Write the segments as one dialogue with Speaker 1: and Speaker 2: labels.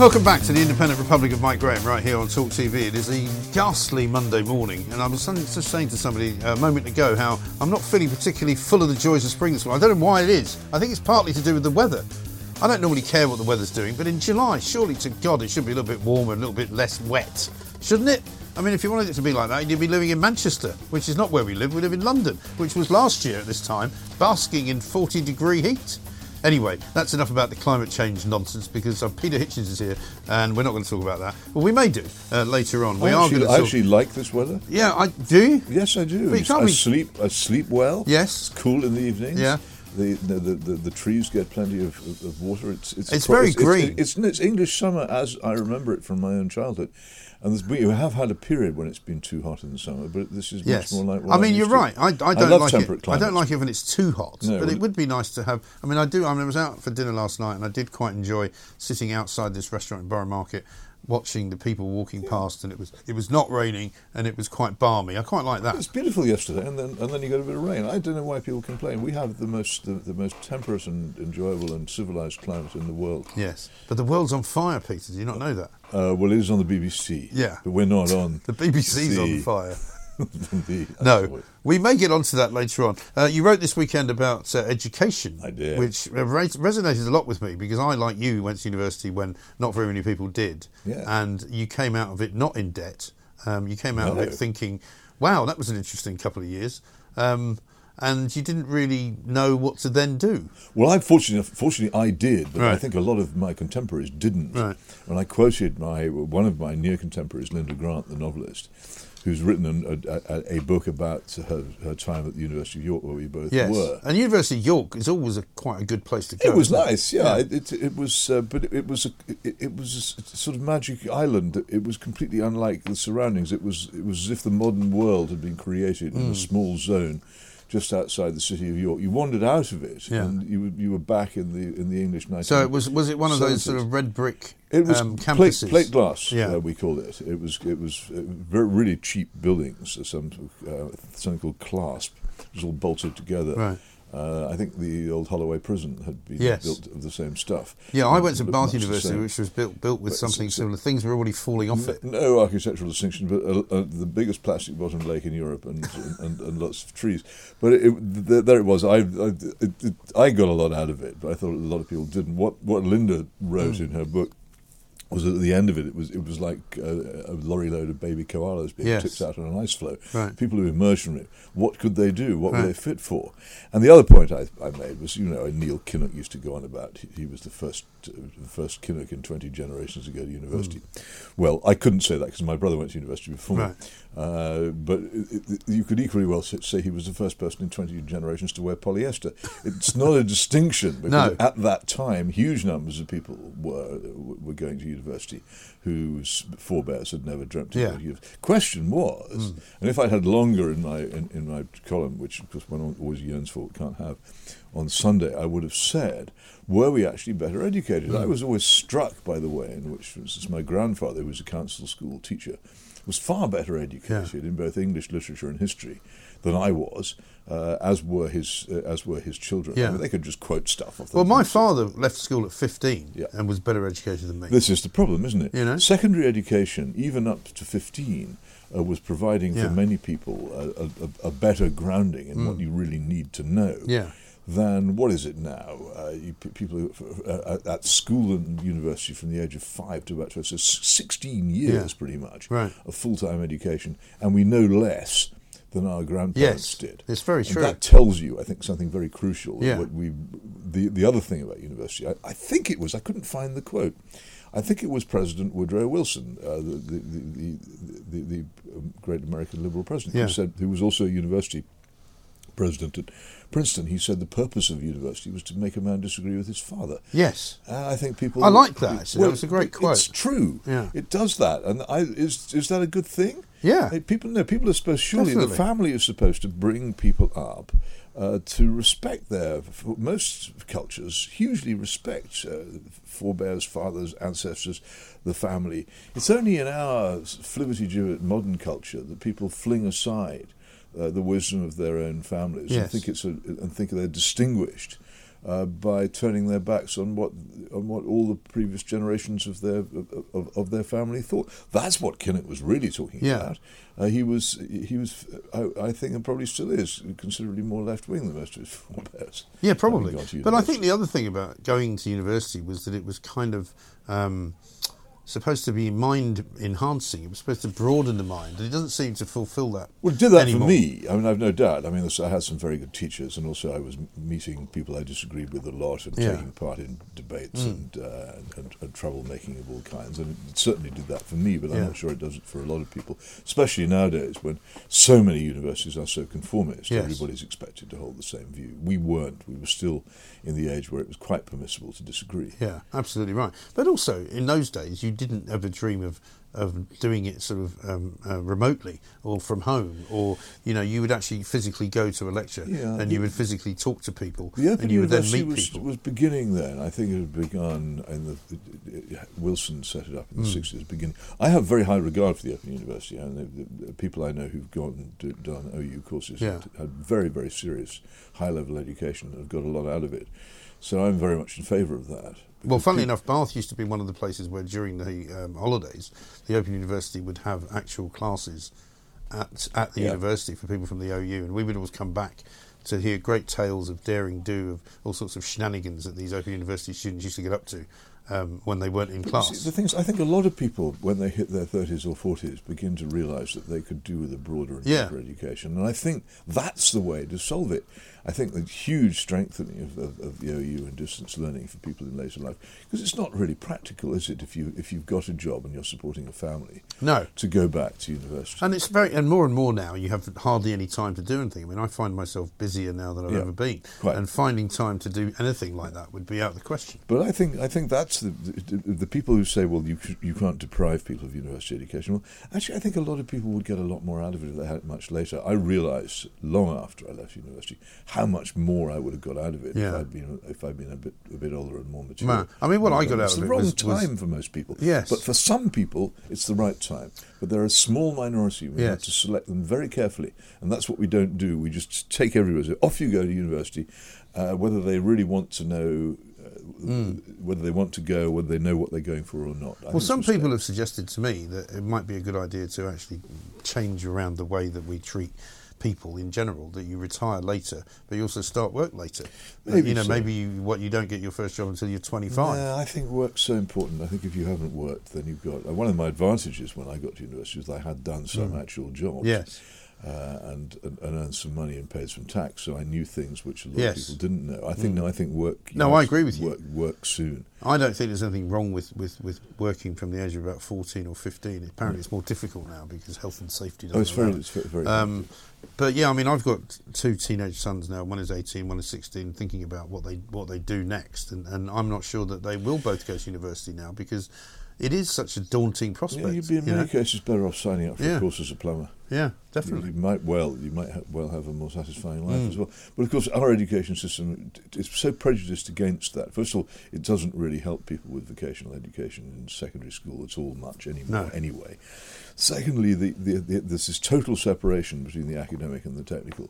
Speaker 1: Welcome back to the Independent Republic of Mike Graham right here on Talk TV. It is a ghastly Monday morning, and I was just saying to somebody a moment ago how I'm not feeling particularly full of the joys of spring this morning. I don't know why it is. I think it's partly to do with the weather. I don't normally care what the weather's doing, but in July, surely to God, it should be a little bit warmer, a little bit less wet, shouldn't it? I mean, if you wanted it to be like that, you'd be living in Manchester, which is not where we live. We live in London, which was last year at this time, basking in 40 degree heat. Anyway, that's enough about the climate change nonsense because uh, Peter Hitchens is here and we're not going to talk about that. Well, we may do uh, later on. We
Speaker 2: I
Speaker 1: are
Speaker 2: actually,
Speaker 1: going to
Speaker 2: I actually like this weather.
Speaker 1: Yeah, I do. you?
Speaker 2: Yes, I do.
Speaker 1: But
Speaker 2: I
Speaker 1: be-
Speaker 2: sleep. I sleep well.
Speaker 1: Yes.
Speaker 2: It's cool in the evenings.
Speaker 1: Yeah.
Speaker 2: The the, the, the, trees get plenty of, of, of water. It's it's,
Speaker 1: It's
Speaker 2: quite-
Speaker 1: very green.
Speaker 2: It's, it's, English summer as I remember it from my own childhood. And we have had a period when it's been too hot in the summer, but this is
Speaker 1: Yes.
Speaker 2: much more like. what
Speaker 1: I
Speaker 2: I'm
Speaker 1: mean, you're right. I, I don't
Speaker 2: love
Speaker 1: like
Speaker 2: temperate
Speaker 1: it. I don't like it when it's too hot.
Speaker 2: No,
Speaker 1: but
Speaker 2: well,
Speaker 1: it would be nice to have. I mean, I do. I, mean, I was out for dinner last night, and I did quite enjoy sitting outside this restaurant in Borough Market, watching the people walking past, and it was it was not raining, and it was quite balmy. I quite like that.
Speaker 2: It was beautiful yesterday, and then and then you got a bit of rain. I don't know why people complain. We have the most the, the most temperate and enjoyable and civilized climate in the world.
Speaker 1: Yes, but the world's on fire, Peter. Do you not know that?
Speaker 2: Uh, well, it is on the BBC.
Speaker 1: Yeah.
Speaker 2: but we're not on
Speaker 1: The BBC's on fire.
Speaker 2: the-
Speaker 1: No, we may get onto that later on. Uh, you wrote this weekend about uh, education, which uh, res- resonated a lot with me because I, like you, went to university when not very many people did,
Speaker 2: Yeah.
Speaker 1: and you came out of it not in debt. Um, you came out of it thinking, "Wow, that was an interesting couple of years," um, and you didn't really know what to then do.
Speaker 2: Well, I fortunately, fortunately I did, but I think a lot of my contemporaries didn't.
Speaker 1: Right.
Speaker 2: And I quoted my one of my near contemporaries, Linda Grant, the novelist, who's written an, a, a, a book about her, her time at the University of York, where we both
Speaker 1: Yes,
Speaker 2: were.
Speaker 1: and University of York is always a quite a good place to go.
Speaker 2: It was nice, yeah. It, it, it was, uh, but it, it was a, it, it was a sort of magic island. It was completely unlike the surroundings. It was it was as if the modern world had been created
Speaker 1: Hmm.
Speaker 2: in a small zone, just outside the city of York. You wandered out of it,
Speaker 1: Yeah.
Speaker 2: and you were- you were back in the in the English 19.
Speaker 1: So it was was it one of those sort of red brick
Speaker 2: It was
Speaker 1: um,
Speaker 2: plate, plate glass.
Speaker 1: Yeah.
Speaker 2: uh, we called it. It was it was uh, very really cheap buildings. Some uh, something called clasp. It was all bolted together.
Speaker 1: Right.
Speaker 2: Uh, I think the old Holloway prison had been
Speaker 1: Yes.
Speaker 2: built of the same stuff.
Speaker 1: Yeah, I went to Bath University, which was built built with
Speaker 2: But
Speaker 1: something
Speaker 2: it's-
Speaker 1: similar. Things were already falling off it.
Speaker 2: No architectural distinction, but uh, uh, the biggest plastic bottom lake in Europe and and, and lots of trees. But it, th- there it was. I I, it, it, I got a lot out of it, but I thought a lot of people didn't. What what Linda wrote
Speaker 1: Hmm.
Speaker 2: in her book was at the end of it. It was it was like a, a lorry load of baby koalas being
Speaker 1: Yes.
Speaker 2: tipped out on an ice floe.
Speaker 1: Right.
Speaker 2: People who immersed in it. What could they do? What were they fit for? And the other point I, I made was, you know, Neil Kinnock used to go on about. He, he was the first the first Kinnock in twenty generations to go to university. Well, I couldn't say that because my brother went to university before me.
Speaker 1: Hmm.
Speaker 2: Uh, but it, it, you could equally well say- he was the first person in 20 generations to wear polyester. It's not a distinction because
Speaker 1: No.
Speaker 2: at that time, huge numbers of people were were going to university whose forebears had never dreamt of
Speaker 1: Yeah.
Speaker 2: going to university. Question was, and if I'd had longer in my in, in my column, which of course one always yearns for, can't have, on Sunday, I would have said, were we actually better educated? I was always struck by the way in which, for instance, my grandfather, who was a council school teacher, was far better educated in both English literature and history than I was. Uh, as were his uh, as were his children. I mean, they could just quote stuff off.
Speaker 1: Well, my father left school at 15
Speaker 2: Yeah.
Speaker 1: and was better educated than me.
Speaker 2: This is the problem, isn't it?
Speaker 1: You know?
Speaker 2: Secondary education, even up to 15, uh, was providing
Speaker 1: Yeah.
Speaker 2: for many people a, a, a better grounding in what you really need to know.
Speaker 1: Mm. Yeah.
Speaker 2: Than what is it now? Uh, you, p- people uh, at- at school and university from the age of five to about 12, so 16 years
Speaker 1: Yeah.
Speaker 2: pretty much
Speaker 1: Right.
Speaker 2: of full time education, and we know less than our grandparents
Speaker 1: Yes,
Speaker 2: did.
Speaker 1: it's very
Speaker 2: And
Speaker 1: true.
Speaker 2: That tells you, I think, something very crucial.
Speaker 1: Yeah.
Speaker 2: What we, the the other thing about university, I, I think it was. I couldn't find the quote. I think it was President Woodrow Wilson, uh, the, the, the, the, the, the um, great American liberal president,
Speaker 1: Yeah.
Speaker 2: who said who was also a university president at Princeton. He said the purpose of university was to make a man disagree with his father.
Speaker 1: Yes.
Speaker 2: And I think people.
Speaker 1: I like that, actually. That was a great
Speaker 2: It's
Speaker 1: quote.
Speaker 2: true.
Speaker 1: Yeah.
Speaker 2: It does that, and I, is is that a good thing?
Speaker 1: Yeah.
Speaker 2: Uh, People no. People are supposed. Surely the family is supposed to bring people up uh, to respect their. Most cultures hugely respect uh, forebears, fathers, ancestors, the family. It's only in our flibberty modern culture that people fling aside. Uh, the wisdom of their own families and
Speaker 1: Yes.
Speaker 2: think it's a, and think they're distinguished uh, by turning their backs on what on what all the previous generations of their of, of their family thought. That's what Kinnock was really talking
Speaker 1: Yeah.
Speaker 2: about. Uh, he was he was I, I think and probably still is considerably more left wing than most of his forebears.
Speaker 1: Yeah, probably. But I think the other thing about going to university was that it was kind of um, supposed to be mind enhancing. It was supposed to broaden the mind, and it doesn't seem to fulfil that.
Speaker 2: Well, it did that
Speaker 1: anymore.
Speaker 2: for me. I mean, I've no doubt. I mean, I had some very good teachers, and also I was meeting people I disagreed with a lot and
Speaker 1: Yeah.
Speaker 2: taking part in debates and, uh, and, and, and troublemaking of all kinds. And it certainly did that for me, but I'm
Speaker 1: Yeah.
Speaker 2: not sure it does it for a lot of people, especially nowadays when so many universities are so conformist.
Speaker 1: Yes.
Speaker 2: Everybody's expected to hold the same view. We weren't. We were still in the age where it was quite permissible to disagree.
Speaker 1: Yeah, absolutely right. But also, in those days, you didn't ever dream of of doing it sort of um, uh, remotely or from home, or you know, you would actually physically go to a lecture
Speaker 2: Yeah,
Speaker 1: and
Speaker 2: the-
Speaker 1: you would physically talk to people,
Speaker 2: The Open
Speaker 1: and you would then meet
Speaker 2: was,
Speaker 1: people.
Speaker 2: was beginning then. I think it had begun in the, Wilson set it up in the
Speaker 1: Hmm.
Speaker 2: sixties. Beginning. I have very high regard for the Open University, and the, the, the people I know who've gone and do, done OU courses
Speaker 1: Yeah.
Speaker 2: had, had very very serious high level education and have got a lot out of it. So I'm very much in favour of that.
Speaker 1: Well, funnily enough, Bath used to be one of the places where during the um, holidays, the Open University would have actual classes at at the
Speaker 2: Yeah.
Speaker 1: university for people from the OU, and we would always come back to hear great tales of daring do of all sorts of shenanigans that these Open University students used to get up to um, when they weren't in
Speaker 2: But
Speaker 1: class.
Speaker 2: see, the thing is, I think a lot of people, when they hit their 30s or 40s, begin to realise that they could do with a broader and
Speaker 1: Yeah.
Speaker 2: education. And I think that's the way to solve it. I think the huge strengthening of, of, of the OU and distance learning for people in later life, because it's not really practical, is it, if, you, if you've got a job and you're supporting a family,
Speaker 1: No.
Speaker 2: to go back to university.
Speaker 1: And it's very, and more and more now, you have hardly any time to do anything. I mean, I find myself busier now than I've
Speaker 2: Yeah,
Speaker 1: ever been,
Speaker 2: quite.
Speaker 1: and finding time to do anything like that would be out of the question.
Speaker 2: But I think I think that's the, the the people who say, well, you you can't deprive people of university education. Well, actually, I think a lot of people would get a lot more out of it if they had it much later. I realised long after I left university how much more I would have got out of it
Speaker 1: Yeah.
Speaker 2: if I'd been if I'd been a bit a bit older and more mature.
Speaker 1: Man, I mean, what I got out
Speaker 2: it's
Speaker 1: of
Speaker 2: the
Speaker 1: it
Speaker 2: wrong
Speaker 1: was- was-
Speaker 2: time for most people.
Speaker 1: Yes.
Speaker 2: but for some people, it's the right time. But there are a small minority. We have to select them very carefully, and that's what we don't do. We just take everybody. Off you go to university, uh, whether they really want to know. Uh, Whether they want to go, whether they know what they're going for or not. I
Speaker 1: Well, some people have suggested to me that it might be a good idea to actually change around the way that we treat people in general. That you retire later, but you also start work later.
Speaker 2: Maybe
Speaker 1: you know,
Speaker 2: so.
Speaker 1: maybe you, what you don't get your first job until you're 25.
Speaker 2: Yeah, I think work's so important. I think if you haven't worked, then you've got. Uh, one of my advantages when I got to university was I had done some actual jobs.
Speaker 1: Mm. Yes.
Speaker 2: Uh, and, and and earned some money and paid some tax, so I knew things which a lot
Speaker 1: Yes. Mm.
Speaker 2: of people didn't know. I think no, I think work.
Speaker 1: No,
Speaker 2: have
Speaker 1: I agree with you.
Speaker 2: Work, work soon.
Speaker 1: I don't think there's anything wrong with, with, with working from the age of about 14 or 15. Apparently, it's more difficult now because health and safety doesn't
Speaker 2: Oh, it's very, it's very.
Speaker 1: Um, but yeah, I mean, I've got two teenage sons now. One is 18, one is 16. Thinking about what they what they do next, and, and I'm not sure that they will both go to university now because it is such a daunting prospect.
Speaker 2: Yeah, you'd be in
Speaker 1: you
Speaker 2: many
Speaker 1: know?
Speaker 2: cases better off signing up for
Speaker 1: Yeah.
Speaker 2: a course as a plumber.
Speaker 1: Yeah, definitely.
Speaker 2: you might well, you might ha- well have a more satisfying life
Speaker 1: Mm.
Speaker 2: as well. But of course, our education system is so prejudiced against that. First of all, it doesn't really help people with vocational education in secondary school at all much anymore.
Speaker 1: No.
Speaker 2: Anyway, secondly, the, the, the, there's this total separation between the academic and the technical.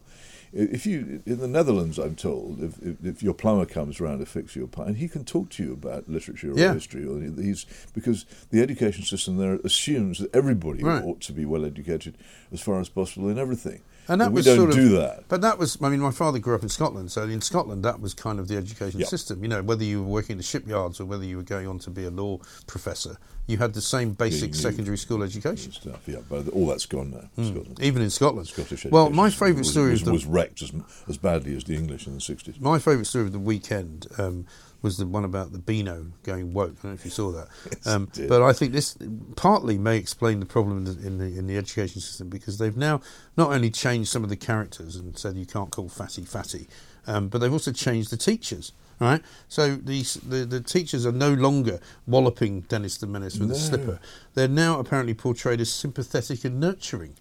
Speaker 2: If you in the Netherlands, I'm told, if, if, if your plumber comes round to fix your pipe, and he can talk to you about literature or
Speaker 1: Yeah.
Speaker 2: history, or he's because the education system there assumes that everybody
Speaker 1: Right.
Speaker 2: ought to be well educated as far as possible in everything.
Speaker 1: And that
Speaker 2: But we
Speaker 1: was
Speaker 2: don't
Speaker 1: sort of,
Speaker 2: do that.
Speaker 1: But that was, I mean, my father grew up in Scotland, so in Scotland that was kind of the education
Speaker 2: Yeah.
Speaker 1: system. You know, whether you were working in the shipyards or whether you were going on to be a law professor, you had the same basic secondary school education.
Speaker 2: stuff. Yeah, but all that's gone now. Scotland.
Speaker 1: Even in Scotland.
Speaker 2: Scottish
Speaker 1: well, my favourite story
Speaker 2: was, was wrecked as, as badly as the English in the 60s.
Speaker 1: My favourite story of the weekend um, was the one about the Beano going woke. I don't know if you saw that,
Speaker 2: Yes,
Speaker 1: um, but I think this partly may explain the problem in the, in the in the education system because they've now not only changed some of the characters and said you can't call fatty fatty, um, but they've also changed the teachers. Right, so these the, the teachers are no longer walloping Dennis the Menace with a slipper. They're now apparently portrayed as sympathetic and nurturing,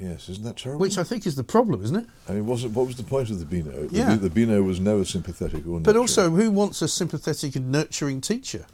Speaker 2: Yes, isn't that terrible?
Speaker 1: which I think is the problem, isn't it?
Speaker 2: I mean, was it, what was the point of the Beano? The
Speaker 1: Yeah.
Speaker 2: The, Beano was never sympathetic or nurturing.
Speaker 1: But also, who wants a sympathetic and nurturing teacher?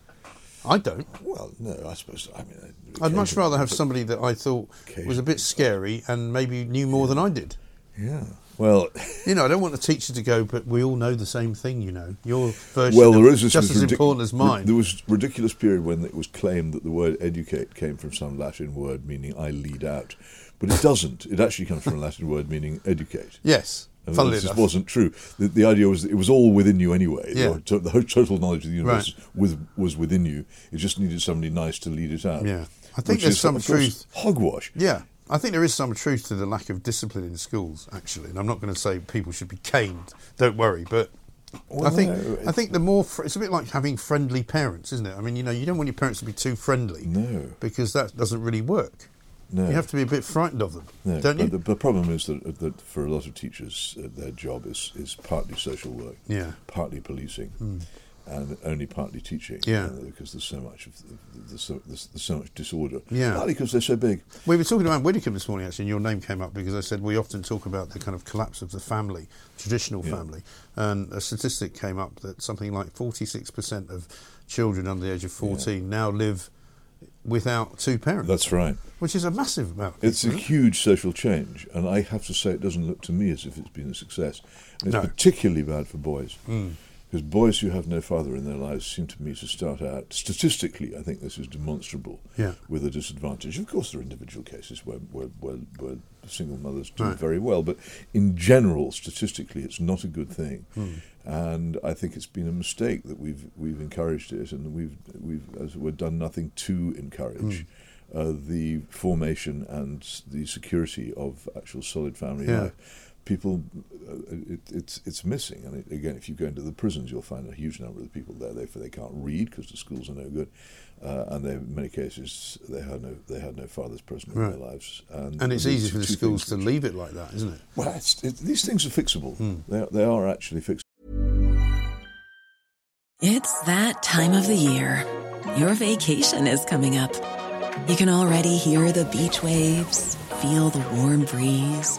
Speaker 1: I don't.
Speaker 2: Well, no, I suppose. I mean,
Speaker 1: I'd much rather have somebody that I thought was a bit scary and maybe knew more than I did.
Speaker 2: Yeah. Well,
Speaker 1: You know, I don't want the teacher to go, but we all know the same thing. You know, your version
Speaker 2: well, there is this
Speaker 1: just as
Speaker 2: ridic-
Speaker 1: important as mine.
Speaker 2: There was a ridiculous period when it was claimed that the word educate came from some Latin word meaning I lead out, but it doesn't. It actually comes from a Latin word meaning educate.
Speaker 1: yes,
Speaker 2: And
Speaker 1: funnily
Speaker 2: this
Speaker 1: enough.
Speaker 2: wasn't true. The, the idea was that it was all within you anyway.
Speaker 1: Yeah.
Speaker 2: The, to- the whole total knowledge of the universe
Speaker 1: Right.
Speaker 2: was, was within you. It just needed somebody nice to lead it out.
Speaker 1: Yeah. I think there's some truth-
Speaker 2: Hogwash.
Speaker 1: Yeah, I think there is some truth to the lack of discipline in schools, actually. And I'm not going to say people should be caned. Don't worry, but. I think
Speaker 2: no,
Speaker 1: I think the more fr- it's a bit like having friendly parents, isn't it? I mean, you know, you don't want your parents to be too friendly,
Speaker 2: No.
Speaker 1: because that doesn't really work.
Speaker 2: No.
Speaker 1: You have to be a bit frightened of them,
Speaker 2: No,
Speaker 1: don't you?
Speaker 2: The, the problem is that, that for a lot of teachers, uh, their job is, is partly social work,
Speaker 1: Yeah.
Speaker 2: Partly policing, and only partly teaching.
Speaker 1: Yeah.
Speaker 2: uh, because there's so much of there's so, there's, there's so much disorder.
Speaker 1: Yeah.
Speaker 2: partly because they're so big.
Speaker 1: We were talking about Widdecombe this morning, actually, and your name came up because I said we often talk about the kind of collapse of the family, traditional
Speaker 2: Yeah.
Speaker 1: family. And a statistic came up that something like 46% of children under the age of 14 now live without two parents.
Speaker 2: That's right.
Speaker 1: Which is a massive amount.
Speaker 2: It's a huge social change, and I have to say, it doesn't look to me as if it's been a success. And it's
Speaker 1: No.
Speaker 2: particularly bad for boys.
Speaker 1: Mm.
Speaker 2: Because boys who have no father in their lives seem to me to start out, statistically, I think this is demonstrable,
Speaker 1: Yeah.
Speaker 2: with a disadvantage. Of course, there are individual cases where, where, where, where single mothers do
Speaker 1: Right.
Speaker 2: very well, but in general, statistically, it's not a good thing.
Speaker 1: Hmm.
Speaker 2: And I think it's been a mistake that we've we've encouraged it, and we've we've as it were done nothing to encourage
Speaker 1: Hmm.
Speaker 2: uh, the formation and the security of actual solid family
Speaker 1: Yeah.
Speaker 2: life. People, uh, it, it's it's missing. And it, again, if you go into the prisons, you'll find a huge number of the people there. They they can't read because the schools are no good, uh, and they, in many cases they had no they had no fathers present in their lives. And,
Speaker 1: And it's
Speaker 2: these
Speaker 1: easy for the schools to leave it like that, isn't it?
Speaker 2: Well, it's, it, these things are fixable.
Speaker 1: Hmm.
Speaker 2: They are, they are actually fixable.
Speaker 3: It's that time of the year. Your vacation is coming up. You can already hear the beach waves, feel the warm breeze,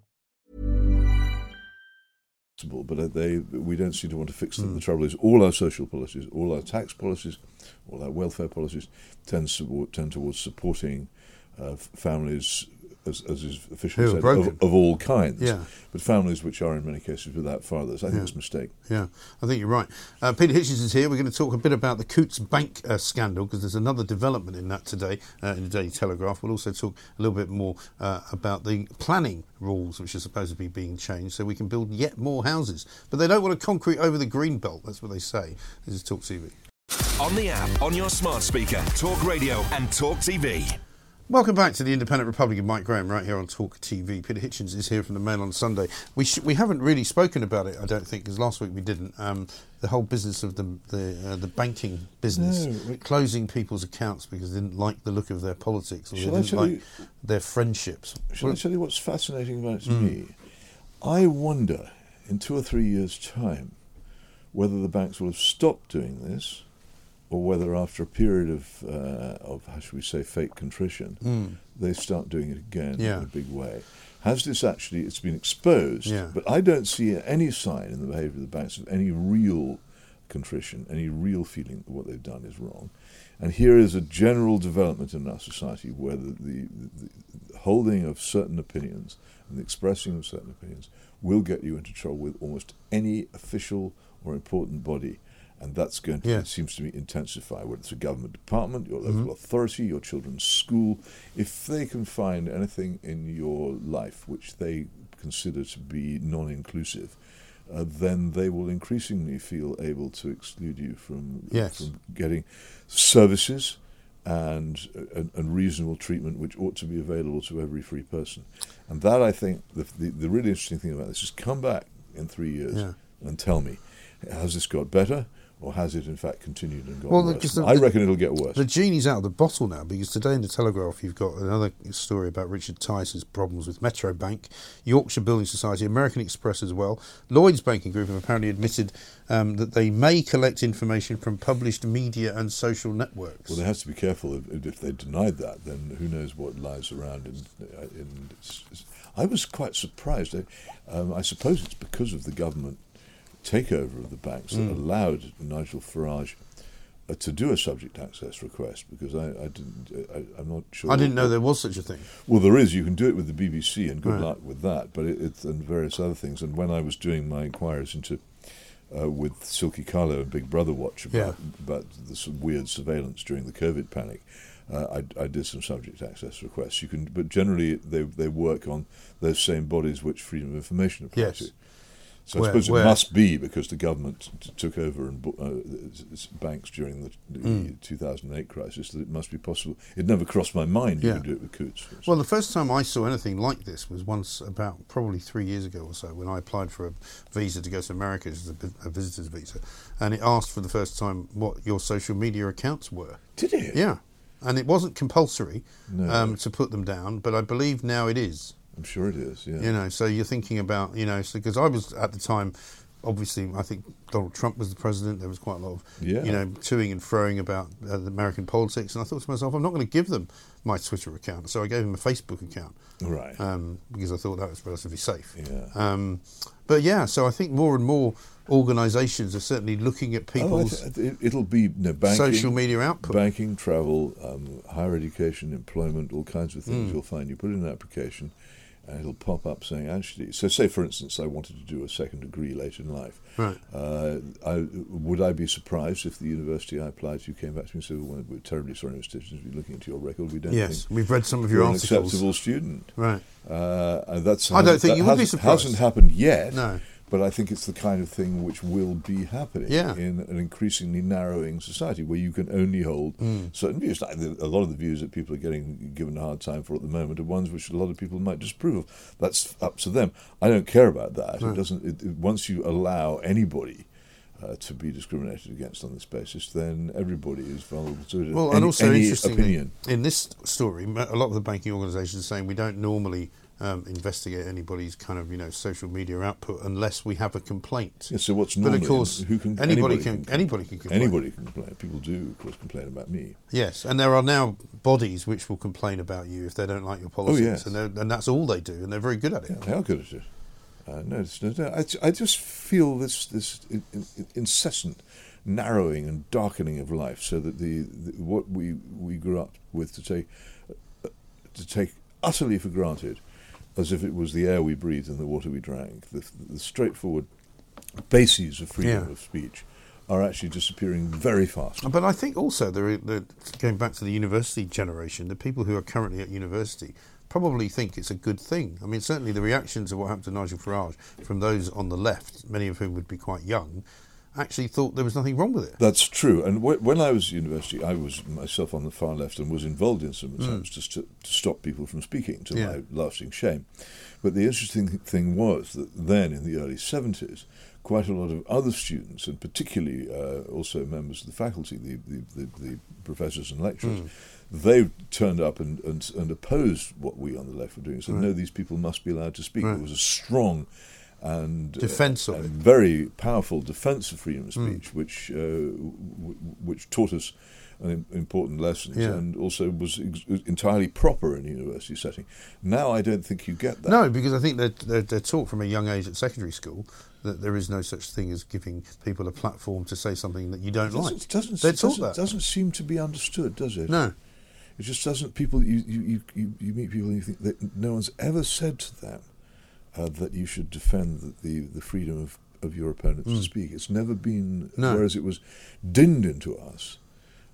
Speaker 2: But they, we don't seem to want to fix them. The trouble is, all our social policies, all our tax policies, all our welfare policies tend, support, tend towards supporting uh, families as, as is officially said, of, of all kinds.
Speaker 1: Yeah.
Speaker 2: But families which are in many cases without fathers, I think it's a mistake.
Speaker 1: Yeah, I think you're right. Uh, Peter Hitchens is here. We're going to talk a bit about the Coutts Bank uh, scandal because there's another development in that today uh, in the Daily Telegraph. We'll also talk a little bit more uh, about the planning rules, which are supposed to be being changed so we can build yet more houses. But they don't want to concrete over the green belt. That's what they say. This is Talk TV.
Speaker 4: On the app, on your smart speaker, Talk Radio and Talk TV.
Speaker 1: Welcome back to the Independent Republican, Mike Graham, right here on Talk TV. Peter Hitchens is here from the Mail on Sunday. We sh- we haven't really spoken about it, I don't think, because last week we didn't. Um, the whole business of the the, uh, the banking business,
Speaker 2: No,
Speaker 1: closing people's accounts because they didn't like the look of their politics or they didn't like
Speaker 2: you-
Speaker 1: their friendships.
Speaker 2: Shall
Speaker 1: Well,
Speaker 2: I tell you what's fascinating about
Speaker 1: Hmm.
Speaker 2: me? I wonder, in two or three years' time, whether the banks will have stopped doing this, or whether after a period of, uh, of how should we say, fake contrition, they start doing it again.
Speaker 1: Yeah.
Speaker 2: in a big way. Has this actually? It's been exposed,
Speaker 1: Yeah.
Speaker 2: but I don't see any sign in the behaviour of the banks of any real contrition, any real feeling that what they've done is wrong. And here is a general development in our society where the, the, the holding of certain opinions and the expressing of certain opinions will get you into trouble with almost any official or important body. And that's going to,
Speaker 1: Yeah.
Speaker 2: it seems to me, intensify, whether it's a government department, your local authority, your children's school. If they can find anything in your life which they consider to be non inclusive, uh, then they will increasingly feel able to exclude you from,
Speaker 1: Yes.
Speaker 2: from getting services and, and, and reasonable treatment which ought to be available to every free person. And that, I think, the, the, the really interesting thing about this is come back in three years
Speaker 1: Yeah.
Speaker 2: and tell me, has this got better or has it in fact continued and got
Speaker 1: Well,
Speaker 2: worse?
Speaker 1: the-
Speaker 2: I reckon it'll get worse.
Speaker 1: The genie's out of the bottle now because today in the Telegraph you've got another story about Richard Tice's problems with Metro Bank, Yorkshire Building Society, American Express as well. Lloyds Banking Group have apparently admitted um, that they may collect information from published media and social networks.
Speaker 2: Well, they have to be careful if, if they denied that. Then who knows what lies around? In, in, it's- it's- I was quite surprised. I, um, I suppose it's because of the government takeover of the banks
Speaker 1: Mm.
Speaker 2: that allowed Nigel Farage uh, to do a subject access request. Because I, I didn't, I, I'm not sure.
Speaker 1: I didn't know there was such a thing.
Speaker 2: Well, there is. You can do it with the BBC, and good
Speaker 1: Right.
Speaker 2: luck with that. But it, it and various other things. And when I was doing my inquiries into uh, with Silkie Carlo and Big Brother Watch about
Speaker 1: Yeah.
Speaker 2: about the weird surveillance during the COVID panic, uh, I, I did some subject access requests. You can, but generally they they work on those same bodies which Freedom of Information applies
Speaker 1: Yes.
Speaker 2: to. So
Speaker 1: Where-
Speaker 2: I suppose
Speaker 1: where-
Speaker 2: it must be because the government t- took over and bu- uh, banks during the, the
Speaker 1: Mm.
Speaker 2: 2008 crisis that it must be possible. It never crossed my mind you could do it with Coutts.
Speaker 1: Well, the first time I saw anything like this was once about probably three years ago or so when I applied for a visa to go to America as a, a visitor's visa, and it asked for the first time what your social media accounts were.
Speaker 2: Did it?
Speaker 1: Yeah, and it wasn't compulsory
Speaker 2: No.
Speaker 1: um, to put them down, but I believe now it is.
Speaker 2: I'm sure it is. Yeah.
Speaker 1: You know, so you're thinking about you know, because I was at the time. Obviously, I think Donald Trump was the president. There was quite a lot of,
Speaker 2: Yeah.
Speaker 1: you know, toing and froing about uh, the American politics, and I thought to myself, I'm not going to give them my Twitter account. So I gave him a Facebook account,
Speaker 2: Right.
Speaker 1: um, because I thought that was relatively safe.
Speaker 2: Yeah.
Speaker 1: Um, but yeah, so I think more and more organisations are certainly looking at
Speaker 2: Oh,
Speaker 1: people's
Speaker 2: th- it- it'll be you know, banking,
Speaker 1: social media output.
Speaker 2: banking, travel, um, higher education, employment, all kinds of
Speaker 1: Mm.
Speaker 2: things. You'll find you put in an application, it'll pop up saying, actually, so say for instance, I wanted to do a second degree later in life.
Speaker 1: Right.
Speaker 2: Uh, I, would I be surprised if the university I applied to came back to me and said, well, we're terribly sorry, Mr. Hitchens, we're looking into your record. We don't
Speaker 1: Yes,
Speaker 2: think
Speaker 1: we've read some of your
Speaker 2: you're an
Speaker 1: articles.
Speaker 2: acceptable student.
Speaker 1: Right.
Speaker 2: Uh, and that's
Speaker 1: I don't think
Speaker 2: that
Speaker 1: you would be surprised.
Speaker 2: Hasn't happened yet.
Speaker 1: No.
Speaker 2: But I think it's the kind of thing which will be happening
Speaker 1: Yeah.
Speaker 2: in an increasingly narrowing society where you can only hold
Speaker 1: Mm.
Speaker 2: certain views. Like a lot of the views that people are getting given a hard time for at the moment are ones which a lot of people might disapprove of. That's up to them. I don't care about that.
Speaker 1: No.
Speaker 2: It doesn't. It, it- once you allow anybody. Uh, to be discriminated against on this basis, then everybody is vulnerable to it.
Speaker 1: Well,
Speaker 2: any,
Speaker 1: and also interestingly,
Speaker 2: opinion.
Speaker 1: in this story, a lot of the banking organisations are saying we don't normally um, investigate anybody's kind of you know social media output unless we have a complaint.
Speaker 2: Yeah, so what's
Speaker 1: but of course
Speaker 2: who can
Speaker 1: anybody, can, anybody can complain.
Speaker 2: anybody can complain. People do, of course, complain about me.
Speaker 1: Yes, and there are now bodies which will complain about you if they don't like your policies,
Speaker 2: Oh, yes.
Speaker 1: and, and that's all they do, and they're very good at it.
Speaker 2: Yeah, they are good at it. Uh, no, it's, no, no, I, I just feel this this in, in, incessant narrowing and darkening of life, so that the, the what we we grew up with to take uh, to take utterly for granted, as if it was the air we breathed and the water we drank, the, the straightforward bases of freedom
Speaker 1: Yeah.
Speaker 2: of speech are actually disappearing very fast.
Speaker 1: But I think also, the, the, going back to the university generation, the people who are currently at university probably think it's a good thing. I mean, certainly the reactions to what happened to Nigel Farage from those on the left, many of whom would be quite young, actually thought there was nothing wrong with it.
Speaker 2: That's true. And wh- when I was at university, I was myself on the far left and was involved in some attempts to, st- to stop people from speaking, to
Speaker 1: Mm. Yeah.
Speaker 2: my lasting shame. But the interesting thing was that then, in the early 70s, quite a lot of other students, and particularly uh, also members of the faculty, the, the, the, the professors and lecturers,
Speaker 1: Mm.
Speaker 2: they turned up and, and, and opposed what we on the left were doing. Said,
Speaker 1: Right.
Speaker 2: no, these people must be allowed to speak.
Speaker 1: Right.
Speaker 2: There was a strong and uh,
Speaker 1: Defence of
Speaker 2: very powerful defence of freedom of
Speaker 1: Mm.
Speaker 2: speech, which uh, w- which taught us an im- important lessons
Speaker 1: Yeah.
Speaker 2: and also was ex- entirely proper in a university setting. Now I don't think you get that.
Speaker 1: No, because I think they're, they're, they're taught from a young age at secondary school that there is no such thing as giving people a platform to say something that you don't
Speaker 2: It doesn't,
Speaker 1: like.
Speaker 2: doesn't,
Speaker 1: they're taught
Speaker 2: doesn't,
Speaker 1: that.
Speaker 2: doesn't seem to be understood, does it?
Speaker 1: No.
Speaker 2: It just doesn't. People, you, you, you, you, you meet people and you think that no one's ever said to them uh, that you should defend the, the, the freedom of, of your opponents to
Speaker 1: Mm.
Speaker 2: speak. It's never been,
Speaker 1: No.
Speaker 2: whereas it was dinned into us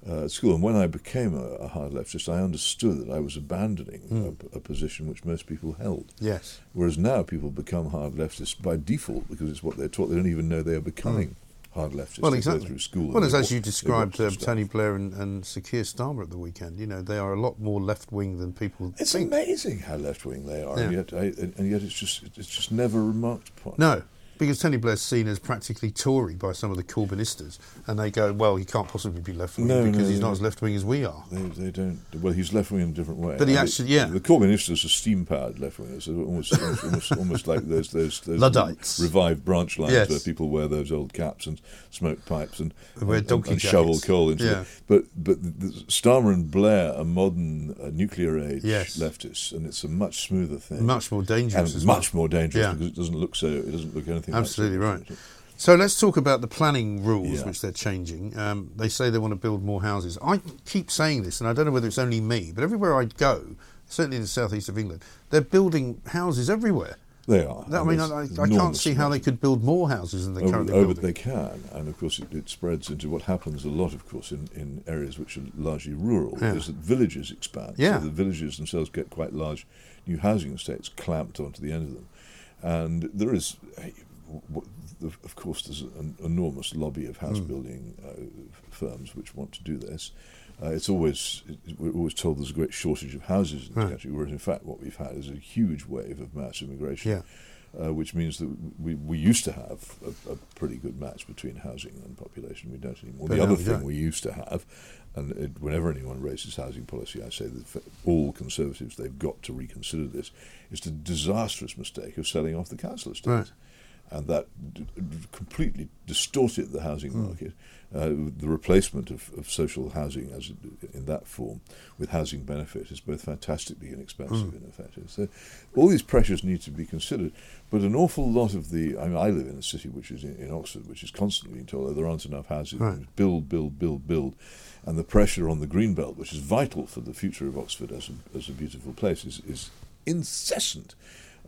Speaker 2: uh, at school. And when I became a, a hard leftist, I understood that I was abandoning
Speaker 1: Mm.
Speaker 2: a, a position which most people held.
Speaker 1: Yes.
Speaker 2: Whereas now people become hard leftists by default because it's what they're taught. They don't even know they are becoming hard leftists.
Speaker 1: Well, exactly.
Speaker 2: go through school.
Speaker 1: Well, as, as you described uh. Tony Blair and, and Sir Keir Starmer at the weekend, you know, they are a lot more left wing than people
Speaker 2: It's
Speaker 1: think.
Speaker 2: amazing how left wing they are, and yet, I, and yet it's just it's just never remarked upon.
Speaker 1: No, because Tony Blair's seen as practically Tory by some of the Corbynistas, and they go, well, he can't possibly be left wing
Speaker 2: No,
Speaker 1: because
Speaker 2: no,
Speaker 1: he's
Speaker 2: no.
Speaker 1: not as left wing as we are.
Speaker 2: They, they don't. Well, he's left wing in a different way.
Speaker 1: But he actually- yeah.
Speaker 2: The Corbynistas are steam powered left wingers. Almost, almost, almost, almost like those those, those
Speaker 1: Luddites.
Speaker 2: revived branch lines
Speaker 1: Yes.
Speaker 2: where people wear those old caps and smoke pipes and, and,
Speaker 1: donkey
Speaker 2: and shovel coal into.
Speaker 1: Yeah.
Speaker 2: But but Starmer and Blair are modern uh, nuclear age
Speaker 1: Yes.
Speaker 2: leftists, and it's a much smoother thing.
Speaker 1: Much more dangerous
Speaker 2: and
Speaker 1: as
Speaker 2: much
Speaker 1: well.
Speaker 2: more dangerous
Speaker 1: Yeah.
Speaker 2: because it doesn't look so. It doesn't look anything. Like
Speaker 1: Absolutely
Speaker 2: so-
Speaker 1: right. So let's talk about the planning rules
Speaker 2: Yeah.
Speaker 1: which they're changing. Um, they say they want to build more houses. I keep saying this, and I don't know whether it's only me, but everywhere I go, certainly in the southeast of England, they're building houses everywhere.
Speaker 2: They are.
Speaker 1: That- I mean, I, I can't see how they could build more houses than they're
Speaker 2: Oh,
Speaker 1: currently
Speaker 2: oh,
Speaker 1: building.
Speaker 2: but they can, and of course it, it spreads into what happens a lot, of course, in, in areas which are largely rural,
Speaker 1: Yeah.
Speaker 2: is that villages expand.
Speaker 1: Yeah.
Speaker 2: So the villages themselves get quite large new housing estates clamped onto the end of them, and there is, a, w- w- of course, there's an enormous lobby of house
Speaker 1: Hmm.
Speaker 2: building uh, firms which want to do this. Uh, it's always we're always told there's a great shortage of houses in this
Speaker 1: Right.
Speaker 2: country, whereas in fact what we've had is a huge wave of mass immigration
Speaker 1: Yeah.
Speaker 2: uh, which means that we, we used to have a, a pretty good match between housing and population. We don't anymore.
Speaker 1: But
Speaker 2: the other thing
Speaker 1: don't.
Speaker 2: we used to have, and it, whenever anyone raises housing policy, I say that for all Conservatives, they've got to reconsider this, is the disastrous mistake of selling off the council estate.
Speaker 1: Right.
Speaker 2: And that d- completely distorted the housing
Speaker 1: Hmm.
Speaker 2: market. Uh, the replacement of, of social housing as it, in that form with housing benefit is both fantastically inexpensive
Speaker 1: Hmm.
Speaker 2: and effective. So all these pressures need to be considered. But an awful lot of the, I mean, I live in a city which is in, in Oxford, which is constantly being told, oh, there aren't enough houses.
Speaker 1: Right.
Speaker 2: Build, build, build, build. And the pressure on the green belt, which is vital for the future of Oxford as a, as a beautiful place, is, is incessant.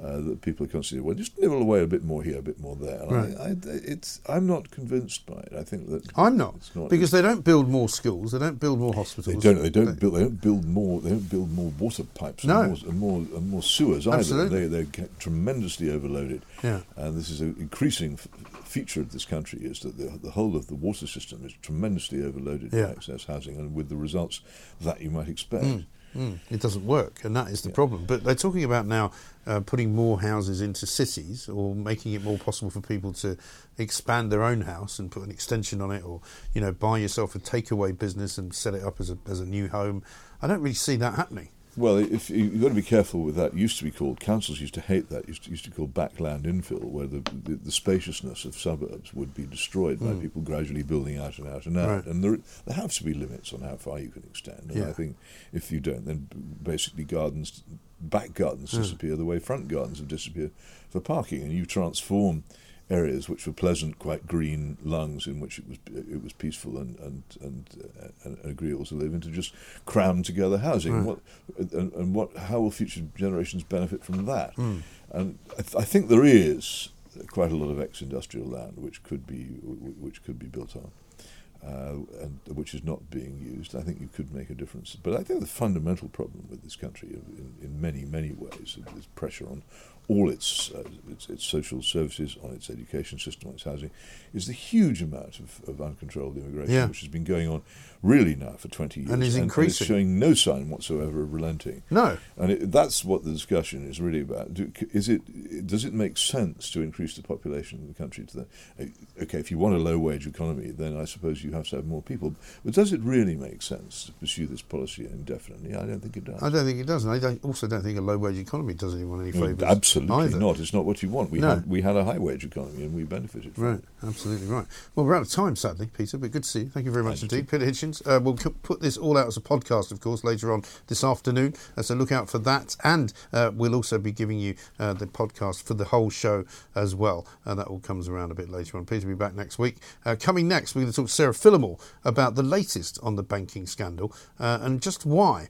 Speaker 2: Uh, that people are constantly, well, just nibble away a bit more here, a bit more there.
Speaker 1: Right.
Speaker 2: I, I, it's, I'm not convinced by it. I think that
Speaker 1: I'm not,
Speaker 2: not
Speaker 1: because they don't build more schools, they don't build more hospitals.
Speaker 2: they don't. They don't build. They don't build more. They don't build more water pipes
Speaker 1: No.
Speaker 2: and, more, and more and more sewers either.
Speaker 1: Absolutely.
Speaker 2: They they get tremendously overloaded.
Speaker 1: Yeah.
Speaker 2: And this is an increasing f- feature of this country is that the, the whole of the water system is tremendously overloaded
Speaker 1: Yeah.
Speaker 2: by excess housing, and with the results that you might expect.
Speaker 1: Mm, it doesn't work, and that is the problem. But they're talking about now uh, putting more houses into cities or making it more possible for people to expand their own house and put an extension on it, or you know, buy yourself a takeaway business and set it up as a as a new home. I don't really see that happening.
Speaker 2: Well, if you, you've got to be careful with that. It used to be called councils used to hate that. It Used to, used to call backland infill, where the, the, the spaciousness of suburbs would be destroyed by
Speaker 1: Mm.
Speaker 2: people gradually building out and out and out.
Speaker 1: Right.
Speaker 2: And there there have to be limits on how far you can extend. And
Speaker 1: Yeah.
Speaker 2: I think if you don't, then basically gardens, back gardens
Speaker 1: Mm.
Speaker 2: disappear the way front gardens have disappeared for parking, and you transform areas which were pleasant, quite green lungs in which it was it was peaceful and and and, uh, and agreeable to live into just cram together housing.
Speaker 1: Right.
Speaker 2: What and, and what how will future generations benefit from that?
Speaker 1: Mm.
Speaker 2: And I, th- I think there is quite a lot of ex-industrial land which could be which could be built on. Uh, and which is not being used, I think you could make a difference. But I think the fundamental problem with this country, in, in many many ways, is pressure on all its, uh, its its social services, on its education system, on its housing, is the huge amount of, of uncontrolled immigration,
Speaker 1: Yeah.
Speaker 2: which has been going on really now for twenty years,
Speaker 1: And is
Speaker 2: it's
Speaker 1: increasing.
Speaker 2: showing no sign whatsoever of relenting.
Speaker 1: No.
Speaker 2: And it, that's what the discussion is really about. Do, is it does it make sense to increase the population of the country to the uh, okay? If you want a low wage economy, then I suppose you have to have more people. But does it really make sense to pursue this policy indefinitely? I don't think it does.
Speaker 1: I don't think it does, and I don't, also don't think a low wage economy does anyone any favours.
Speaker 2: absolutely
Speaker 1: either.
Speaker 2: not. It's not what you want. We
Speaker 1: No.
Speaker 2: had we had a high wage economy and we benefited from
Speaker 1: Right,
Speaker 2: it.
Speaker 1: absolutely right. Well, we're out of time, sadly, Peter, but good to see you. Thank you very much
Speaker 2: Thank
Speaker 1: indeed. Peter Hitchens. Uh, we'll put this all out as a podcast, of course, later on this afternoon, uh, so look out for that. And uh, we'll also be giving you uh, the podcast for the whole show as well. Uh, that all comes around a bit later on. Peter will be back next week. Uh, coming next, we're going to talk to Sarah Phillimore about the latest on the banking scandal uh, and just why